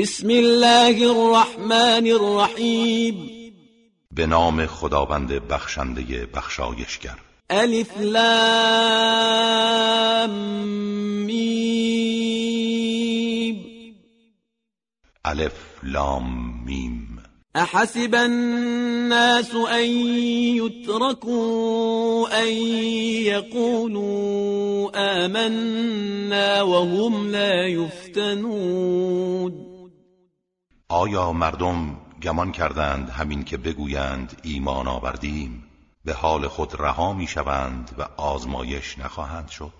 بسم الله الرحمن الرحیم به نام خداوند بخشنده بخشایشگر. الف لام میم. الف لام میم. احسب الناس ان يتركوا ان يقولوا آمنا وهم لا يفتنون آیا مردم گمان کردند همین که بگویند ایمان آوردیم به حال خود رها می‌شوند و آزمایش نخواهند شد؟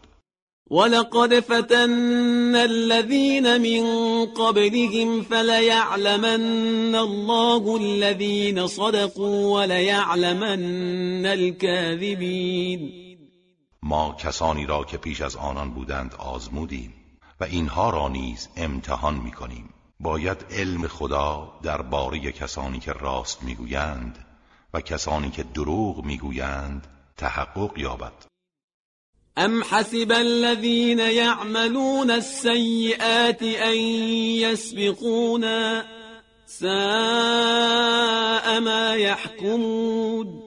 ولقد فتن الذين من قبلهم فليعلمن الله الذين صدقوا وليعلمن الكاذبين ما کسانی را که پیش از آنان بودند آزمودیم و اینها را نیز امتحان می‌کنیم باید علم خدا درباره کسانی که راست می‌گویند و کسانی که دروغ می‌گویند تحقق یابد. ام حسب الذين يعملون السيئات ان يسبقونا ساء ما يحكمون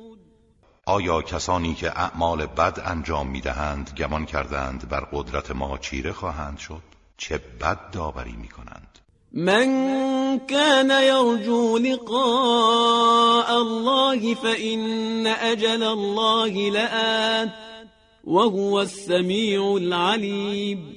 آیا کسانی که اعمال بد انجام می‌دهند گمان کردند بر قدرت ما چیره خواهند شد؟ چه بد داوری می‌کنند؟ من كان يرجو لقاء الله فإن أجل الله لآت وهو السمیع العلیم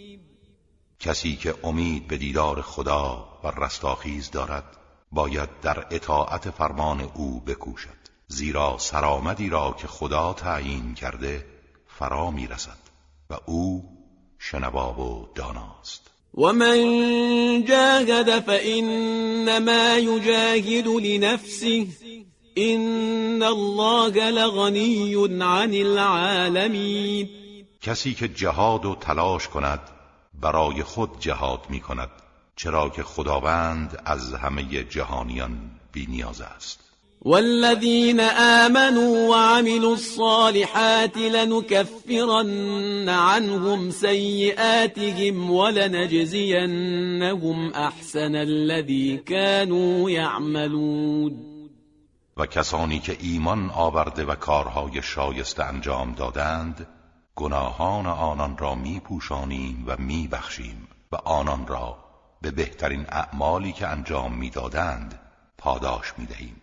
کسی که امید به دیدار خدا و رستاخیز دارد باید در اطاعت فرمان او بکوشد زیرا سرآمدی را که خدا تعیین کرده فرا می‌رسد و او شنوا و داناست. ومن جاهد فإنما يجاهد لنفسه إن الله لغنی عن العالمین کسی که جهاد و تلاش کند برای خود جهاد می کند چرا که خداوند از همه جهانیان بینیاز است. والذين آمنوا وعملوا الصالحات لنكفرن عنهم سيئاتهم ولنجزينهم أحسن الذي كانوا يعملون. و کسانی که ایمان آورده و کارهای شایسته انجام دادند گناهان آنان را می پوشانیم و می بخشیم و آنان را به بهترین اعمالی که انجام می‌دادند پاداش می دهیم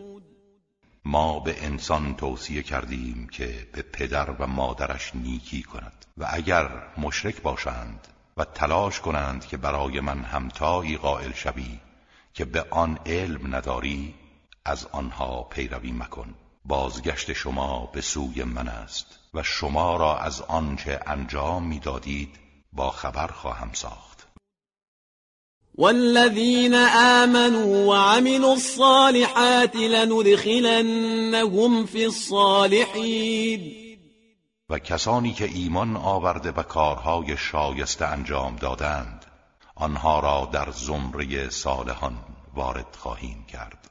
ما به انسان توصیه کردیم که به پدر و مادرش نیکی کند و اگر مشرک باشند و تلاش کنند که برای من همتایی قائل شوی که به آن علم نداری از آنها پیروی مکن. بازگشت شما به سوی من است و شما را از آنچه انجام می‌دادید با خبر خواهم ساخت. والذین آمنوا وعملوا الصالحات لندخلنهم فی الصالحین و کسانی که ایمان آورده و کارهای شایسته انجام دادند آنها را در زمره صالحان وارد خواهیم کرد.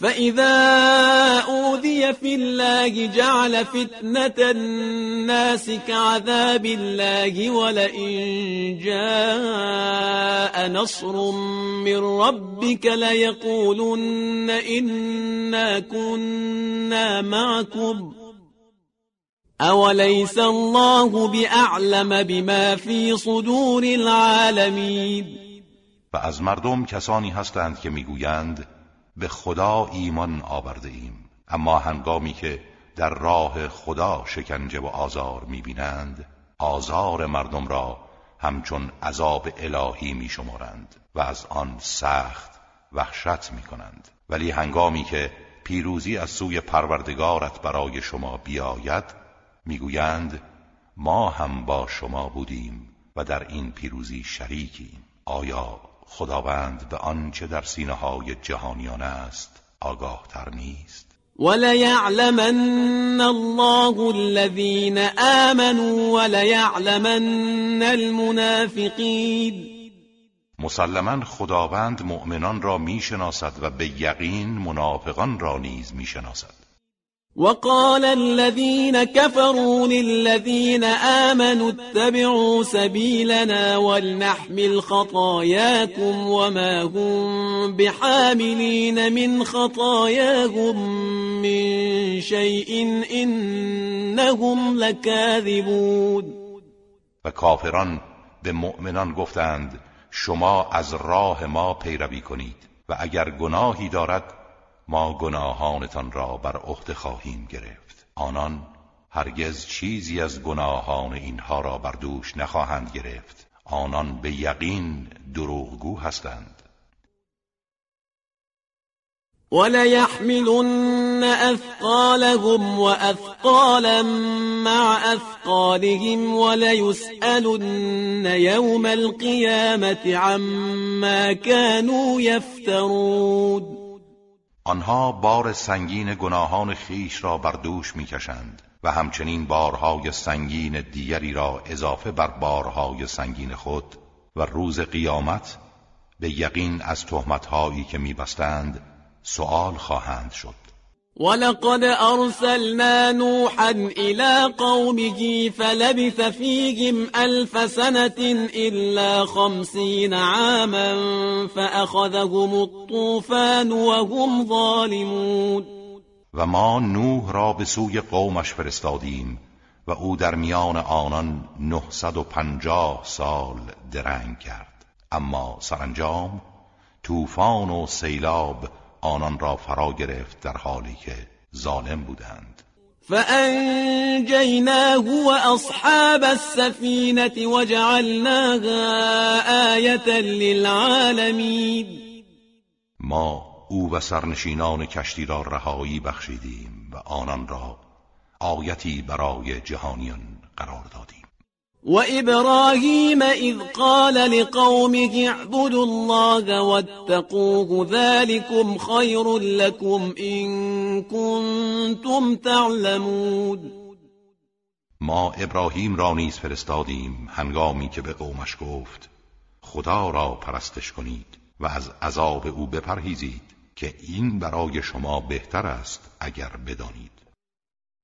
فإذا أوذي في الله جعل فتنة الناس كعذاب الله ولئن جاء نصر من ربك ليقولن إنا كنا معكم. أوليس الله بأعلم بما في صدور العالمين؟ و از مردم کسانی هستند که به خدا ایمان آورده ایم. اما هنگامی که در راه خدا شکنجه و آزار می‌بینند آزار مردم را همچون عذاب الهی میشمارند و از آن سخت وحشت می‌کنند. ولی هنگامی که پیروزی از سوی پروردگارت برای شما بیاید می‌گویند ما هم با شما بودیم و در این پیروزی شریکیم. آیا خداوند به آنچه در سینه های جهانیان است آگاه تر نیست. وليعلمن الله الذين آمنوا وليعلمن المنافقين. مسلما خداوند مؤمنان را می‌شناسد و به یقین منافقان را نیز می‌شناسد. وقال الذين كفروا للذين آمنوا اتبعوا سبيلنا ولنحمل خطاياكم وما هم بحاملين من خطاياهم من شيء إنهم لكاذبون. و کافران به مؤمنان گفتند شما از راه ما پیروی کنید و اگر گناهی دارد ما گناهانتان را بر عهده خواهیم گرفت. آنان هرگز چیزی از گناهان اینها را بر دوش نخواهند گرفت. آنان به یقین دروغگو هستند. وليحملن أثقالهم وأثقالا مع أثقالهم وليسألن يوم القيامة عما كانوا يفترون آنها بار سنگین گناهان خیش را بر دوش می‌کشند و همچنین بارهای سنگین دیگری را اضافه بر بارهای سنگین خود و روز قیامت به یقین از تهمتهایی که میبستند سؤال خواهند شد. ولقد أرسلنا نوحا إلى قومه فلبث فيهم ألف سنة إلا خمسين عاما فأخذهم الطوفان وهم ظالمون و ما نوح را به سوی قومش فرستادیم و او در میان آنان نهصد و پنجاه سال درنگ کرد. اما سرانجام طوفان و سیلاب آنان را فرا گرفت در حالی که ظالم بودند. فأنجيناه وأصحاب السفينة وجعلناها آية للعالمين. ما او و سرنشینان کشتی را رهایی بخشیدیم و آنان را آیتی برای جهانیان قرار دادیم. وإبراهيم إذ قال لقومه اعبدوا الله واتقوه ذلكم خير لكم إن كنتم تعلمون. ما ابراهیم را نیز فرستادیم هنگامی که به قومش گفت خدا را پرستش کنید و از عذاب او بپرهیزید که این برای شما بهتر است اگر بدانید.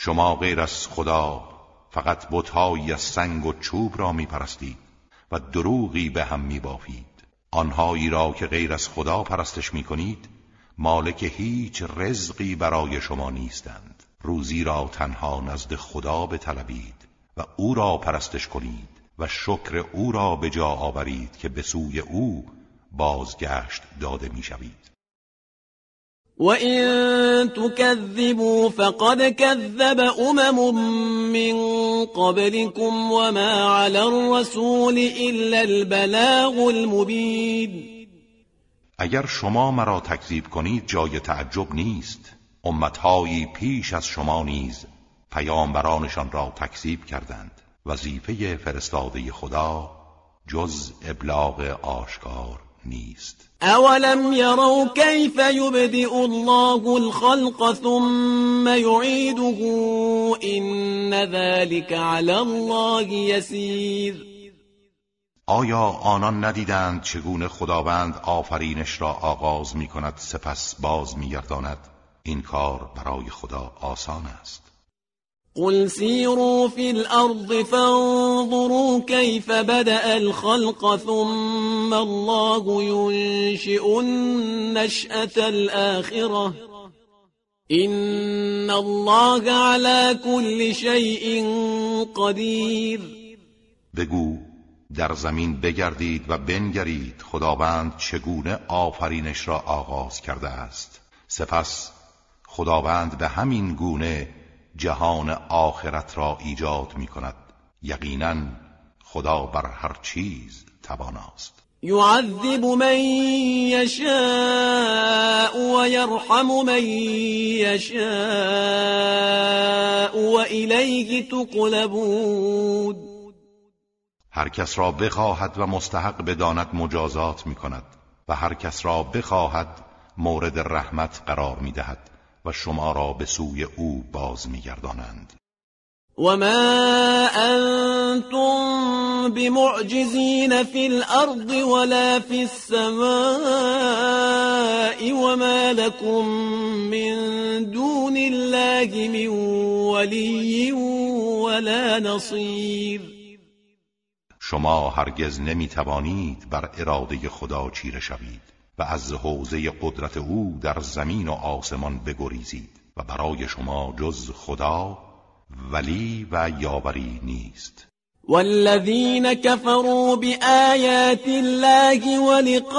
شما غیر از خدا فقط بتهایی از سنگ و چوب را میپرستید و دروغی به هم میبافید. آنهایی را که غیر از خدا پرستش می‌کنید مالک هیچ رزقی برای شما نیستند. روزی را تنها نزد خدا بطلبید و او را پرستش کنید و شکر او را به جا آورید که به سوی او بازگشت داده می‌شوید. وَإِن تُكَذِّبُوا فَقَدْ كَذَّبَ أُمَمٌ مِّن قَبْلِكُمْ وَمَا عَلَى الرَّسُولِ إِلَّا الْبَلَاغُ الْمُبِينُ اگر شما مرا تکذیب کنید جای تعجب نیست. امتهایی پیش از شما نیز پیامبرانشان را تکذیب کردند. وظیفه فرستاده خدا جز ابلاغ آشکار نیست. أولم يروا كيف يبدئ الله الخلق ثم يعيده إن ذلك على الله يسير. آیا آنان ندیدند چگونه خداوند آفرینش را آغاز می کند سپس باز می گرداند این کار برای خدا آسان است. قل سيروا في الأرض فانظروا كيف بدأ الخلق ثم الله ينشئ النشأة الآخرة إن الله على كل شيء قدیر بگو در زمین بگردید و بنگرید خداوند چگونه آفرینش را آغاز کرده است. سپس خداوند به همین گونه جهان آخرت را ایجاد می کند یقینا خدا بر هر چیز تواناست. يعذب من يشاء ويرحم من يشاء وإليه تقلبون. هر کس را بخواهد و مستحق بداند مجازات می کند و هر کس را بخواهد مورد رحمت قرار می دهد و شما را به سوی او باز می گردانند. وما أنتم بمعجزين في الأرض ولا في السماء وما لكم من دون الله من ولي ولا نصير شما هرگز نمی توانید بر اراده خدا چیره شوید و از حوزه قدرت او در زمین و آسمان بگریزید و برای شما جز خدا ولی و یاوری نیست. والذین كفروا بآيات الله ولقائه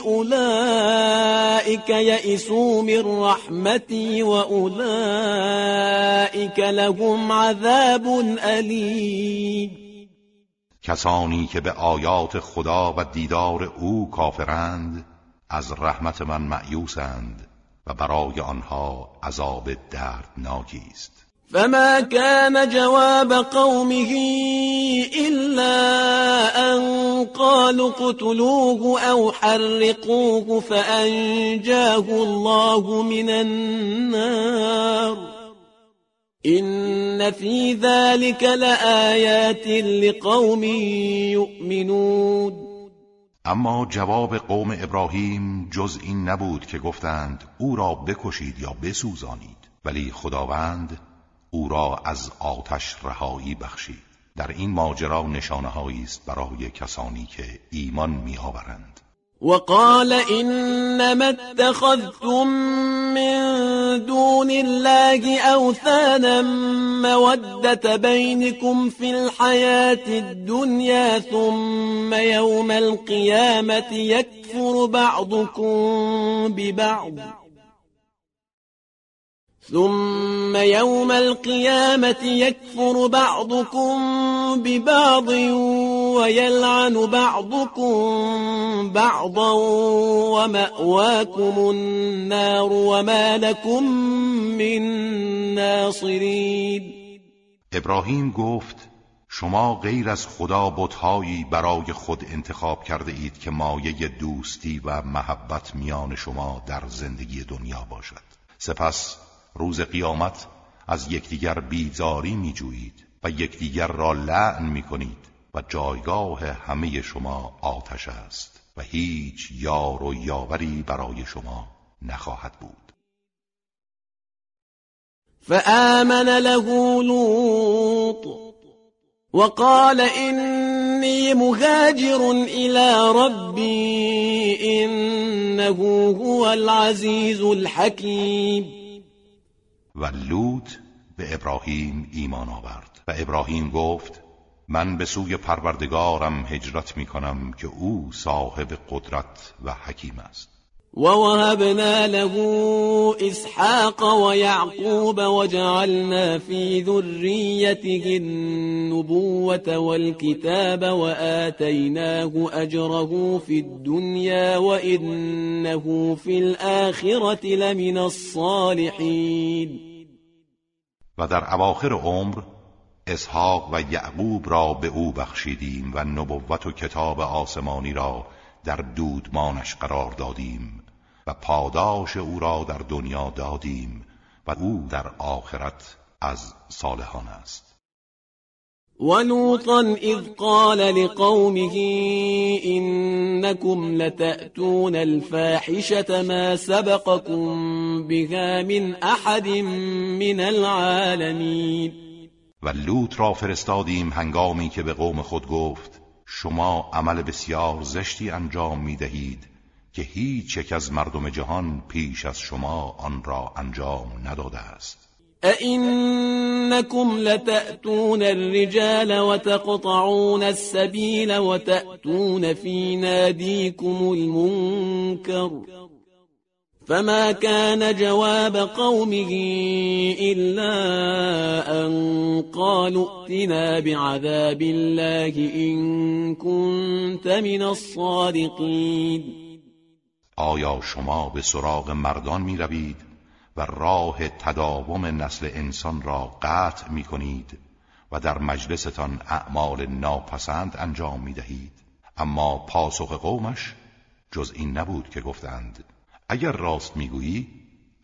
أولئك يئسوا من رحمتي وأولئك لهم عذاب أليم کسانی که به آیات خدا و دیدار او کافرند از رحمت من معیوسند و برای آنها عذاب دردناکی است. فما كان جواب قومه إلا أن قالوا اقتلوه أو حرقوه فأنجاه الله من النار. إن في ذلك لآيات لقوم يؤمنون. اما جواب قوم ابراهیم جز این نبود که گفتند او را بکشید یا بسوزانید. ولی خداوند او را از آتش رهایی بخشید. در این ماجرا نشانه است برای کسانی که ایمان میآورند. وقال إنما اتخذتم من دون الله أوثانا مودة بينكم في الحياة الدنيا ثم يوم القيامة يكفر بعضكم ببعض. ثم يوم القيامة يكفر بعضكم ببعض. ويلعن بعضكم بعضا ومأواكم النار وما لكم من ناصرين. ابراهیم گفت شما غیر از خدا بتهایی برای خود انتخاب کرده اید که مایه دوستی و محبت میان شما در زندگی دنیا باشد. سپس روز قیامت از یکدیگر بیزاری میجویید و یکدیگر را لعن می‌کنید. و جایگاه همه شما آتش است و هیچ یار و یاوری برای شما نخواهد بود. فآمن له لوط وقال إني مهاجر إلى ربي إنه هو العزيز الحكيم. و لوط به ابراهیم ایمان آورد و ابراهیم گفت من به سوی پروردگارم هجرت می کنم که او صاحب قدرت و حکیم است. ووهبنا له اسحاق ويعقوب وجعلنا في ذريته النبوة والكتاب وآتيناه أجره في الدنيا وإنه في الآخرة لمن الصالحين. و در اواخر عمر اسحاق و یعقوب را به او بخشیدیم و نبوت و کتاب آسمانی را در دودمانش قرار دادیم و پاداش او را در دنیا دادیم و او در آخرت از صالحان است. ولوطا اذ قال لقومه انكم لتأتون الفاحشة ما سبقكم بها من احد من العالمین. و لوط را فرستادیم هنگامی که به قوم خود گفت شما عمل بسیار زشتی انجام می دهید که هیچ یک از مردم جهان پیش از شما آن را انجام نداده است. أئنكم لتأتون الرجال وتقطعون السبيل وتأتون في ناديكم المنكر. فما كان جواب قومه إلا أن قالوا ائتنا بعذاب الله إن كنت من الصادقين آیا شما به سراغ مردان می روید و راه تداوم نسل انسان را قطع می کنید و در مجلستان اعمال ناپسند انجام می دهید اما پاسخ قومش جز این نبود که گفتند اگر راست می‌گویی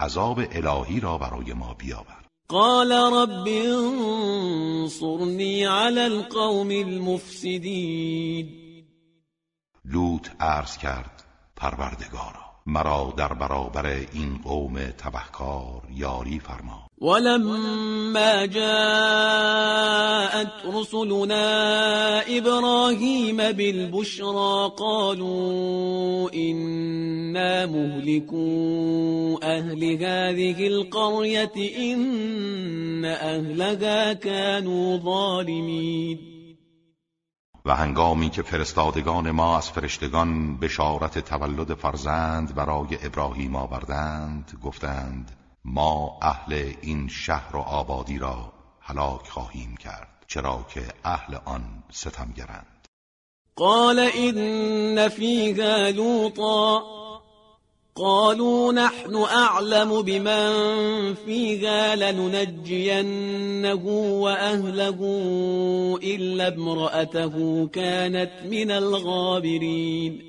عذاب الهی را برای ما بیاور. قال رب انصرنی علی القوم المفسدین. لوط عرض کرد پروردگارا مرا در برابر این قوم تبهکار یاری فرما. ولما جاءت رسلنا إبراهيم بالبشرى قالوا إنا مهلكو أهل هذه القرية إن أهلها كانوا ظالمين. و هنگامی که فرستادگان ما از فرشتگان بشارت تولد فرزند برای ابراهیم آوردند گفتند ما اهل این شهر و آبادی را هلاک خواهیم کرد چرا که اهل آن ستمگرند. قال إن فيها لوطا. قالوا نحن أعلم بمن فيها لننجينه وأهله إلا امرأته كانت من الغابرين.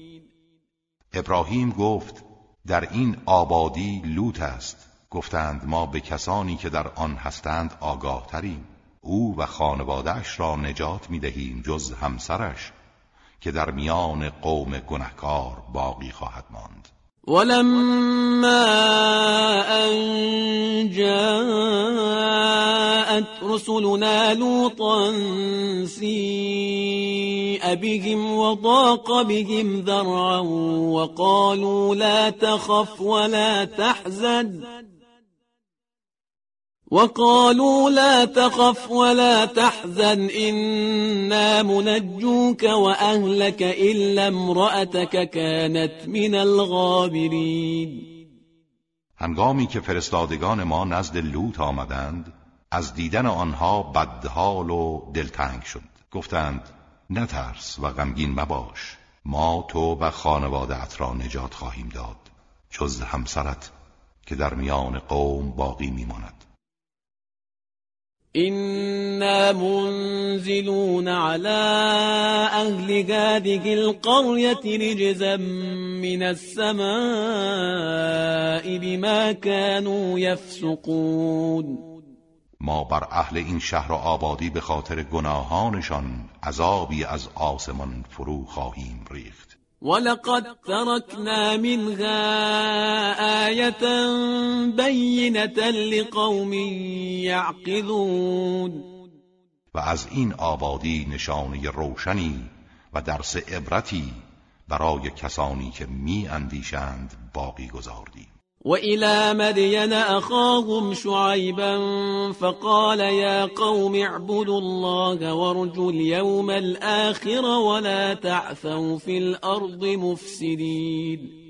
ابراهیم گفت در این آبادی لوط است. گفتند ما به کسانی که در آن هستند آگاه تریم او و خانوادهش را نجات می دهیم جز همسرش که در میان قوم گنهکار باقی خواهد ماند. ولما أن جاءت رسلنا لوطا سيء بهم وضاق بهم ذرعا وقالوا لا تخف ولا تحزن. وقالوا لا تخف ولا تحزن إنا منجوك وأهلك إلا امرأتك كانت من الغابرين. هنگامی که فرستادگان ما نزد لوط آمدند از دیدن آنها بدحال و دلتنگ شد. گفتند نترس و غمگین مباش ما تو و خانوادت را نجات خواهیم داد جز همسرت که در میان قوم باقی میماند. إنا منزلون على أهل هذه القرية رجزا من السماء بما كانوا يفسقون. ما بر اهل این شهر و آبادی به خاطر گناهانشان عذابی از آسمان فرو خواهیم ریخت. ولقد تركنا منها آية بينة لقوم يعقلون و از این آبادی نشانه روشنی و درس عبرتی برای کسانی که می اندیشند باقی گذاردیم. وإلى مدين أخاهم شعيبا فقال يا قوم اعبدوا الله وارجوا اليوم الآخر ولا تعثوا في الأرض مفسدين.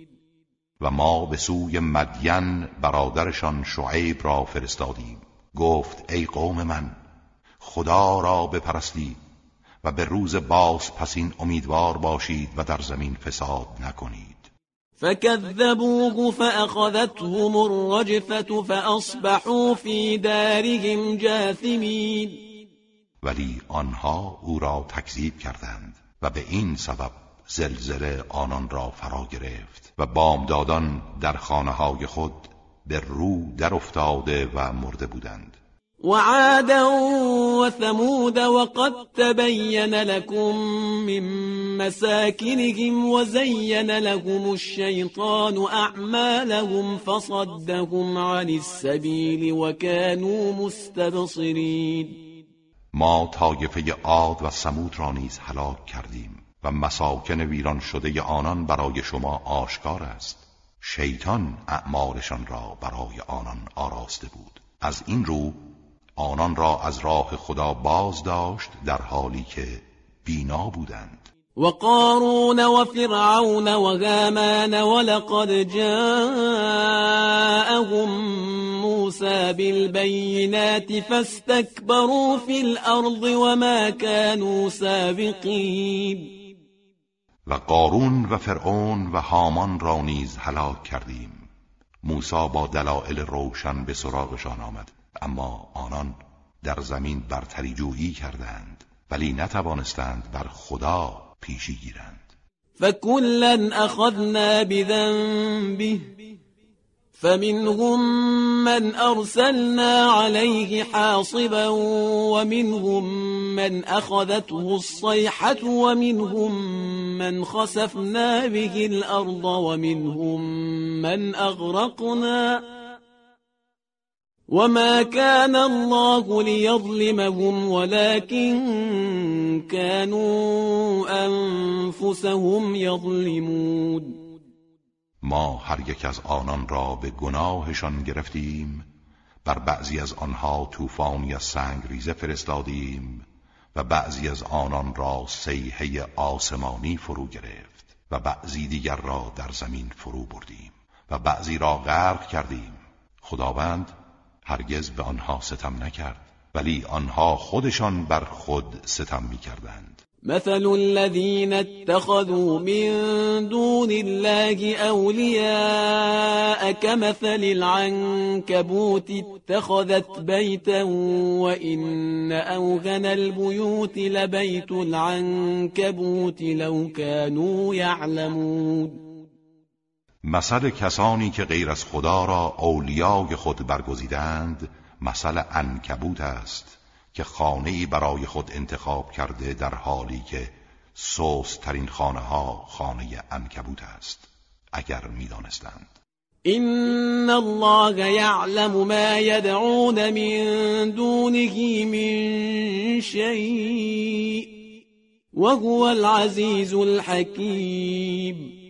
و ما به سوی مدین برادرشان شعیب را فرستادیم. گفت ای قوم من خدا را بپرستید و به روز باز پسین امیدوار باشید و در زمین فساد نکنید. فكذبوه فأخذتهم الرجفة فأصبحوا في دارهم جاثمين ولی آنها او را تکذیب کردند و به این سبب زلزله آنان را فرا گرفت و بامدادان در خانه های خود به رو در افتاده و مرده بودند. وعادا وثمود وقد تبين لكم من مساكنهم وزين لهم الشيطان أعمالهم فصدهم عن السبيل وكانوا مستبصرين. ما طایفه عاد و سمود را نیز هلاک کردیم و مساکن ویران شده آنان برای شما آشکار است. شیطان اعمالشان را برای آنان آراسته بود. از این رو آنان را از راه خدا باز داشت در حالی که بینا بودند. وقارون وفرعون وهامان ولقد جاءهم موسى بالبينات فاستكبروا في الأرض وما كانوا سابقين و قارون و فرعون و هامان را نیز هلاک کردیم. موسی با دلایل روشن به سراغشان آمد. اما آنان در زمین برتری جویی کردند ولی نتوانستند بر خدا پیشی گیرند. فكلا اخذنا بذنبه فمنهم من ارسلنا عليه حاصبا ومنهم من اخذته الصيحة ومنهم من خسفنا به الارض ومنهم من اغرقنا. وما كان الله ليظلمهم ولكن كانوا انفسهم يظلمون ما هر یک از آنان را به گناهشان گرفتیم بر بعضی از آنها طوفانی از سنگ ریزه فرستادیم و بعضی از آنان را سیحه آسمانی فرو گرفت و بعضی دیگر را در زمین فرو بردیم و بعضی را غرق کردیم. خداوند هرگز به آنها ستم نکرد ولی آنها خودشان بر خود ستم می‌کردند. مثل الذين اتخذوا من دون الله أولياء كمثل العنكبوت اتخذت بيتا وإن أوغن البيوت لبيت العنكبوت لو كانوا يعلمون مثل کسانی که غیر از خدا را اولیای خود برگزیدند مثل انکبوت است که خانه برای خود انتخاب کرده در حالی که سوس ترین خانه ها خانه انکبوت است اگر می‌دانستند. این الله یعلم ما یدعون من دونه من شیء وهو العزیز الحکیم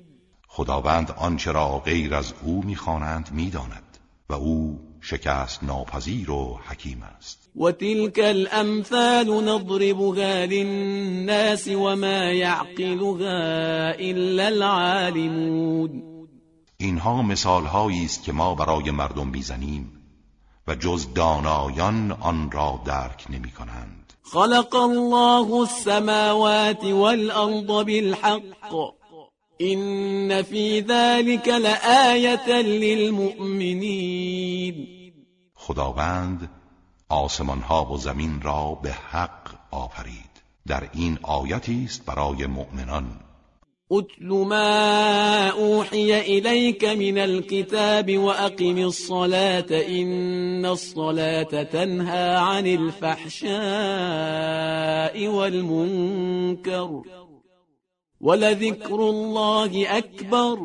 خداوند آنچه را غیر از او می‌خوانند می‌داند و او شکست ناپذیر و حکیم است. و تلك الامثال نضربها للناس وما يعقلها الا العالمون. اینها مثال است که ما برای مردم می‌زنیم و جز دانایان آن را درک نمی کنند خلق الله السماوات والارض بالحق. این فی ذلك لآیتا للمؤمنین خداوند آسمان ها و زمین را به حق آفرید. در این آیتی است برای مؤمنان. اتل ما اوحی الیک من الكتاب وأقم الصلاة. إن الصلاة تنهى عن الفحشاء والمنكر. ولذكر الله أكبر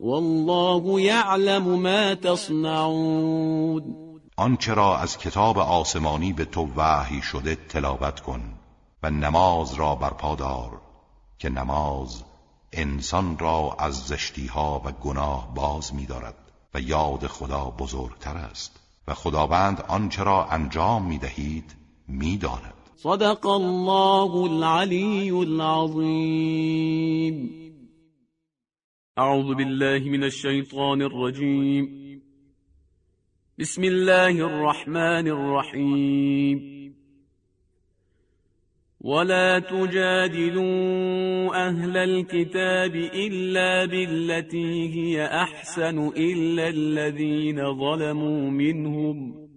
والله يعلم ما تصنعون آنچه را از کتاب آسمانی به تو وحی شده تلاوت کن و نماز را برپا دار که نماز انسان را از زشتی ها و گناه باز می دارد و یاد خدا بزرگتر است و خداوند آنچه را انجام می دهید می داند. صدق الله العلي العظيم. أعوذ بالله من الشيطان الرجيم. بسم الله الرحمن الرحيم. ولا تجادلوا أهل الكتاب إلا بالتي هي أحسن إلا الذين ظلموا منهم.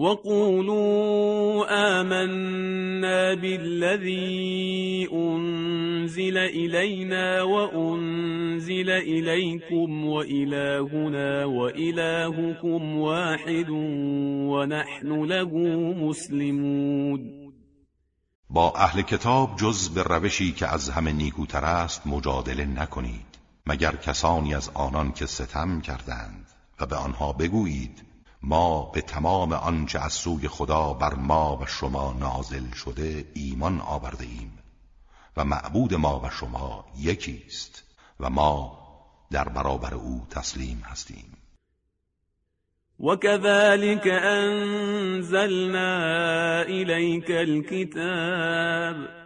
وقولوا آمنا بالذي أنزل إلينا وأنزل إليكم وإلهنا وإلهكم واحد ونحن له مسلمون با اهل کتاب جز به روشی که از همه نیکوتر است مجادله نکنید مگر کسانی از آنان که ستم کردند و به آنها بگویید ما به تمام آنچه از سوی خدا بر ما و شما نازل شده ایمان آورده ایم و معبود ما و شما یکی است و ما در برابر او تسلیم هستیم. وكذلك أنزلنا إليك الكتاب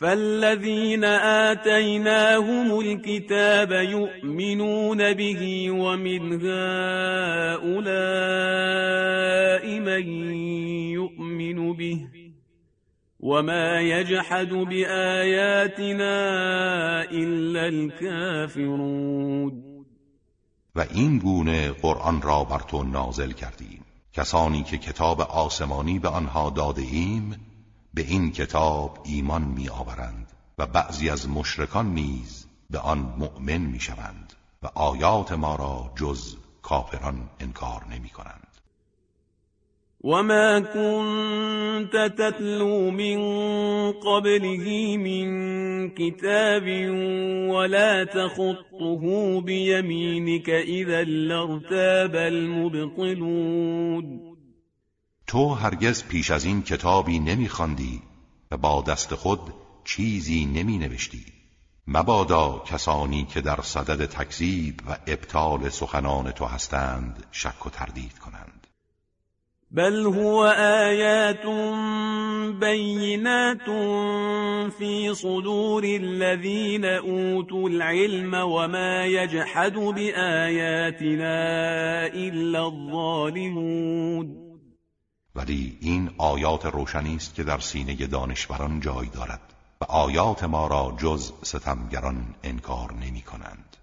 فالذين آتيناهم الكتاب يؤمنون به ومن هؤلاء من يؤمن به وما يجحد بآياتنا إلا الكافرون و این گونه قرآن را بر تو نازل کردیم. کسانی که کتاب آسمانی به آنها داده ایم به این کتاب ایمان می آورند و بعضی از مشرکان نیز به آن مؤمن می شوند و آیات ما را جز کافران انکار نمی کنند وما كنت تتلو من قبله من كتاب ولا تخطه بيمينك إذا لارتاب المبطلون تو هرگز پیش از این کتابی نمیخواندی و با دست خود چیزی نمی نوشتی مبادا کسانی که در صدد تکذیب و ابطال سخنان تو هستند شک و تردید کنند. بل هو آیات بینات فی صدور الذین اوتوا العلم وما یجحد بآیاتنا الا الظالمون. ولی این آیات روشنی است که در سینه دانشوران جای دارد و آیات ما را جز ستمگران انکار نمی کنند.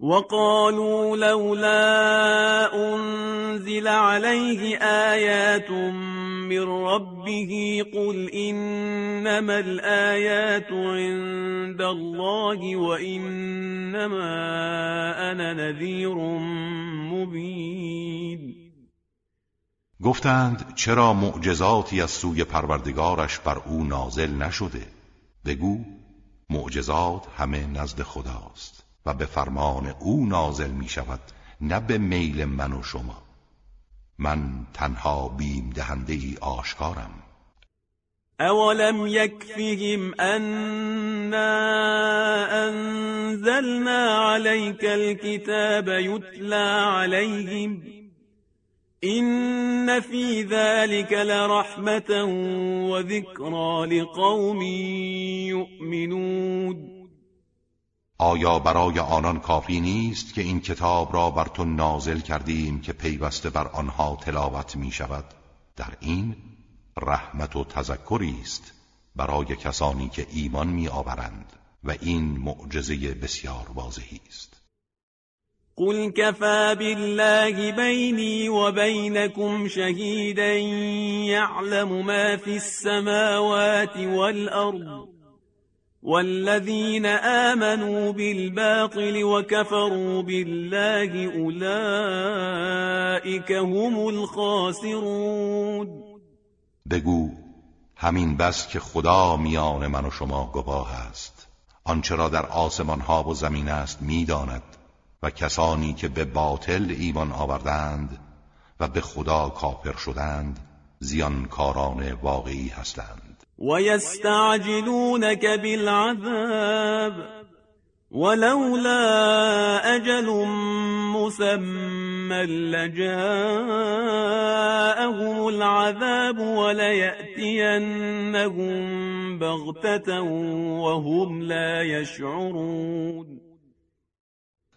وقالوا لولا انزل عليه آیات من ربه قل انما الآیات عند الله وانما انا نذیر مبین. گفتند چرا معجزاتی از سوی پروردگارش بر او نازل نشده؟ بگو معجزات همه نزد خداست و به فرمان او نازل می شود نه به میل من و شما. من تنها بیم دهنده ای آشکارم. اولم یکفهم انا انزلنا عليك الكتاب یتلا علیهم این فی ذلك لرحمة و ذکرى لقوم یؤمنون آیا برای آنان کافی نیست که این کتاب را بر تو نازل کردیم که پیوسته بر آنها تلاوت می شود در این رحمت و تذکری است برای کسانی که ایمان می آورند و این معجزه بسیار واضحی است. قل كفى بالله بيني وبينكم شهيدا يعلم ما في السماوات والأرض والذين آمنوا بالباطل وكفروا بالله أولئك هم الخاسرون. بگو همین بس که خدا میان من و شما گواه است آنچه را در آسمان ها و زمین است می‌داند. و کسانی که به باطل ایمان آوردند و به خدا کافر شدند زیانکاران واقعی هستند. و یستعجلونک بالعذاب ولولا اجل مسمى لجاءهم العذاب وليأتينهم بغتة وهم لا يشعرون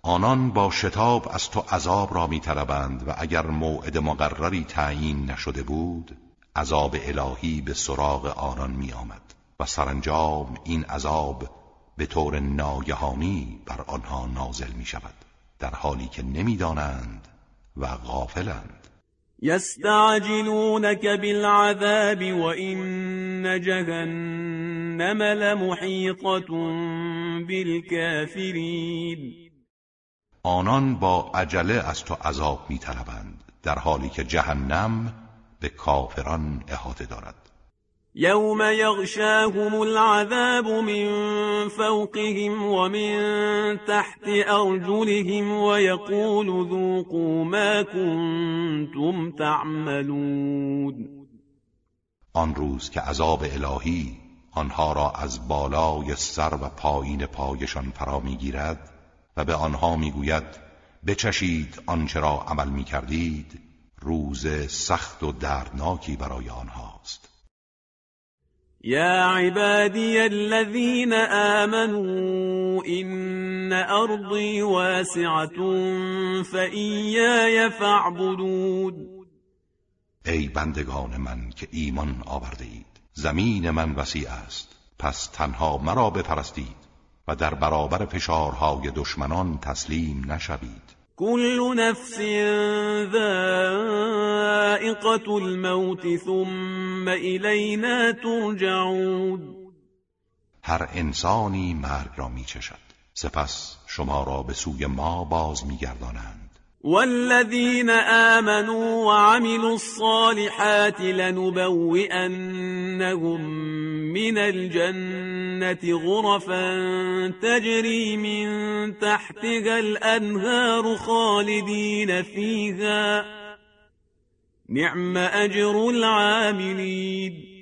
آنان با شتاب از تو عذاب را میطلبند و اگر موعد مقرری تعیین نشده بود عذاب الهی به سراغ آنان می آمد و سرانجام این عذاب به طور ناگهانی بر آنها نازل می شود در حالی که نمی‌دانند و غافلند. یستعجلونك بالعذاب وإن جهنم لمحیطة بالكافرین آنان با عجله از تو عذاب میطلبند در حالی که جهنم به کافران احاطه دارد. یوم یغشاهم العذاب من فوقهم ومن تحت ارجلهم ويقول ذوقوا ما كنتم تعملون. آن روز که عذاب الهی آنها را از بالای سر و پایین پایشان فرا می‌گیرد و به آنها می‌گوید بچشید آنچه را عمل می‌کردید روز سخت و دردناکی برای آنهاست. یا عبادی الذین آمنوا این ارضی واسعة فإیای فاعبدون. ای بندگان من که ایمان آورده اید زمین من وسیع است پس تنها مرا بپرستید. و در برابر فشارهای دشمنان تسلیم نشوید. كل نفس ذائقة الموت ثم إلينا ترجعون. هر انسانی مرگ را میچشد. سپس شما را به سوی ما باز میگردانند. والذين آمنوا وعملوا الصالحات لنبوئنهم من الجنة غرفا تجري من تحتها الأنهار خالدين فيها. نعم أجر العاملين.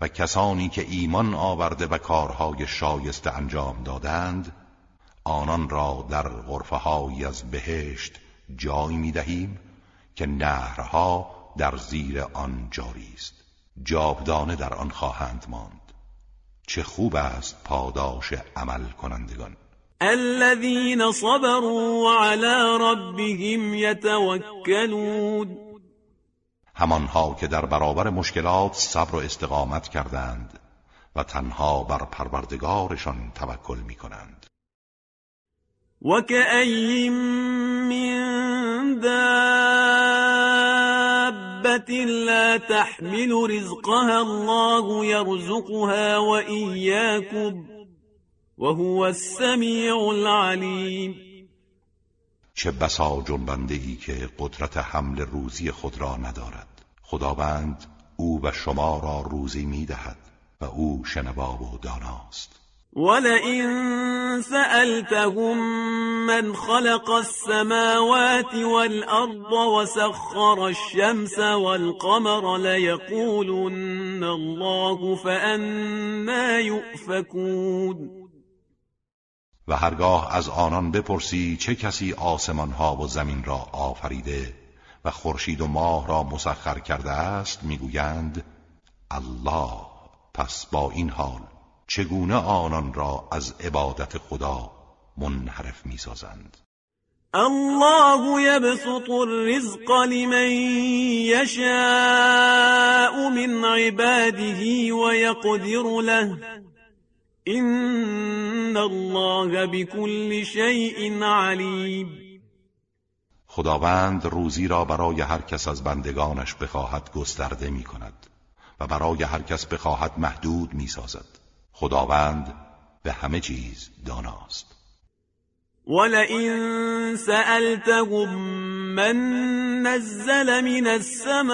و کسانی که ایمان آورده و کارهای شایسته انجام دادند آنان را در غرفه از بهشت جای می دهیم که نهرها در زیر آن جاری است. جاودانه در آن خواهند ماند. چه خوب است پاداش عمل کنندگان الذين صبروا وعلى ربهم يتوكلون. همانها که در برابر مشکلات صبر و استقامت کردند و تنها بر پروردگارشان توکل می کنند وكأي من دابة لا تحمل رزقها الله يرزقها وإياكم وهو السميع العليم چه بسا جنبنده ای که قدرت حمل روزی خود را ندارد. خداوند او و شما را روزی می‌دهد و او شنوا و داناست. ولئن سألتهم من خلق السماوات والأرض وسخر الشمس والقمر ليقولن الله فأنا يؤفكون. و هرگاه از آنان بپرسی چه کسی آسمان ها و زمین را آفریده و خورشید و ماه را مسخر کرده است می‌گویند الله پس با این حال چگونه آنان را از عبادت خدا منحرف می‌سازند؟ الله يبسط الرزق لمن يشاء من عباده ويقدر له. إن الله بكل شيء عليم. خداوند روزی را برای هر کس از بندگانش بخواهد گسترده می کند و برای هر کس بخواهد محدود می سازد. خداوند به همه چیز داناست. ولئن سألتهم من نزل من السماء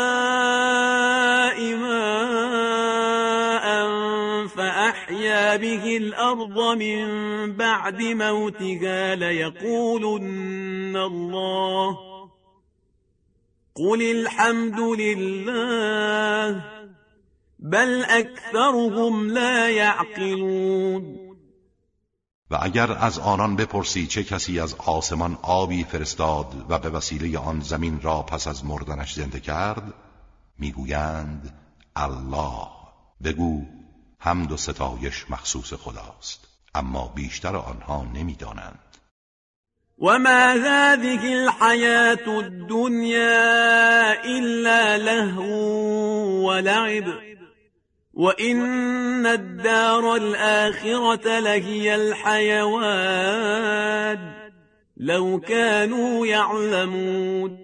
ماء فأحيا به الأرض من بعد موتها ليقولن الله. قل الحمد لله بل اکثرهم لا یعقلون. و اگر از آنان بپرسی چه کسی از آسمان آبی فرستاد و به وسیله آن زمین را پس از مردنش زنده کرد می‌گویند الله. بگو حمد و ستایش مخصوص خداست اما بیشتر آنها نمی‌دانند. وما هذه الحياة الدنيا إلا لهو ولعب. وَإِنَّ الدَّارَ الْآخِرَةَ لَهِيَ الْحَيَوَانُ لَوْ كَانُوا يَعْلَمُونَ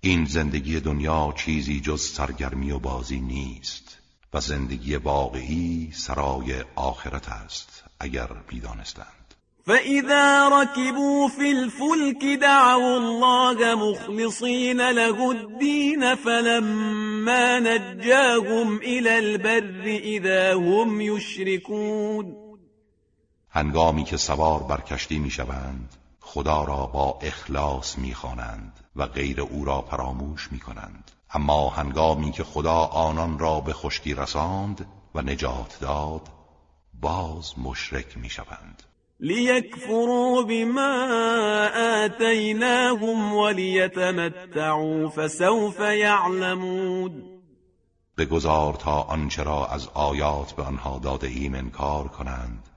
این زندگی دنیا چیزی جز سرگرمی و بازی نیست و زندگی واقعی سرای آخرت است اگر بیدانستند. فإذا ركبوا في الفلك دعوا الله مخلصين له الدين فلما نجاهم إلى البر إذا هم يشركون هنگامی که سوار بر کشتی می‌شوند خدا را با اخلاص می‌خوانند و غیر او را فراموش می‌کنند. اما هنگامی که خدا آنان را به خشکی رساند و نجات داد باز مشرک می‌شوند. لیکفروا بما آتیناهم ولیتمتعوا فسوف یعلمون بگذار تا آنچه را از آیات به آنها داده ایم انکار کنند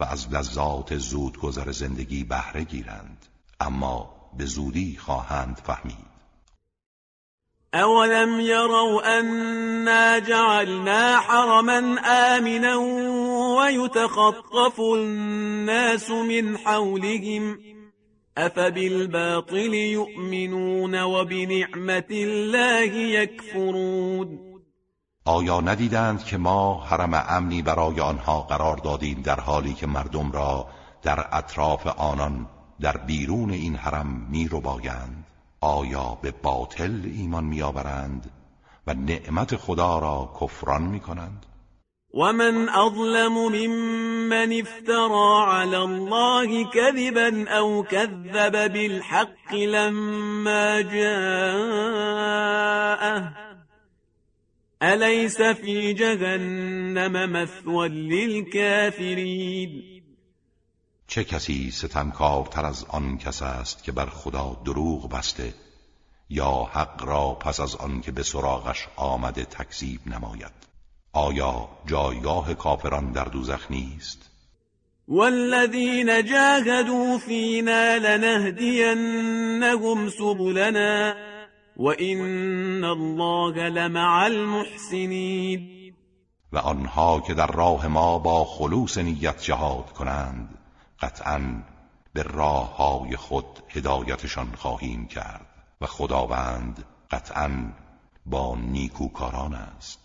و از لذات زود گذر زندگی بهره گیرند. اما به زودی خواهند فهمید. اولم يروا أنا جعلنا حرما آمنا ويتخطف الناس من حولهم أفبالباطل يؤمنون وبنعمة الله يكفرون آیا ندیدند که ما حرم امنی برای آنها قرار دادیم در حالی که مردم را در اطراف آنان در بیرون این حرم می رو بایند آیا به باطل ایمان میآورند و نعمت خدا را کفران می کنند ومن اظلم ممن افترى على الله كذبا او كذب بالحق لما جاءه أليس في جهنم مثوى للكافرين؟ چه کسی ستمکارتر از آن کس است که بر خدا دروغ بسته یا حق را پس از آن که به سراغش آمده تکذیب نماید؟ آیا جایگاه کافران در دوزخ نیست؟ والذین جاهدوا فینا لنهدینهم سبلنا وان الله لمع المحسنین. و آنها که در راه ما با خلوص نیت جهاد کنند قطعا به راه های خود هدایتشان خواهیم کرد و خداوند قطعا با نیکوکاران است.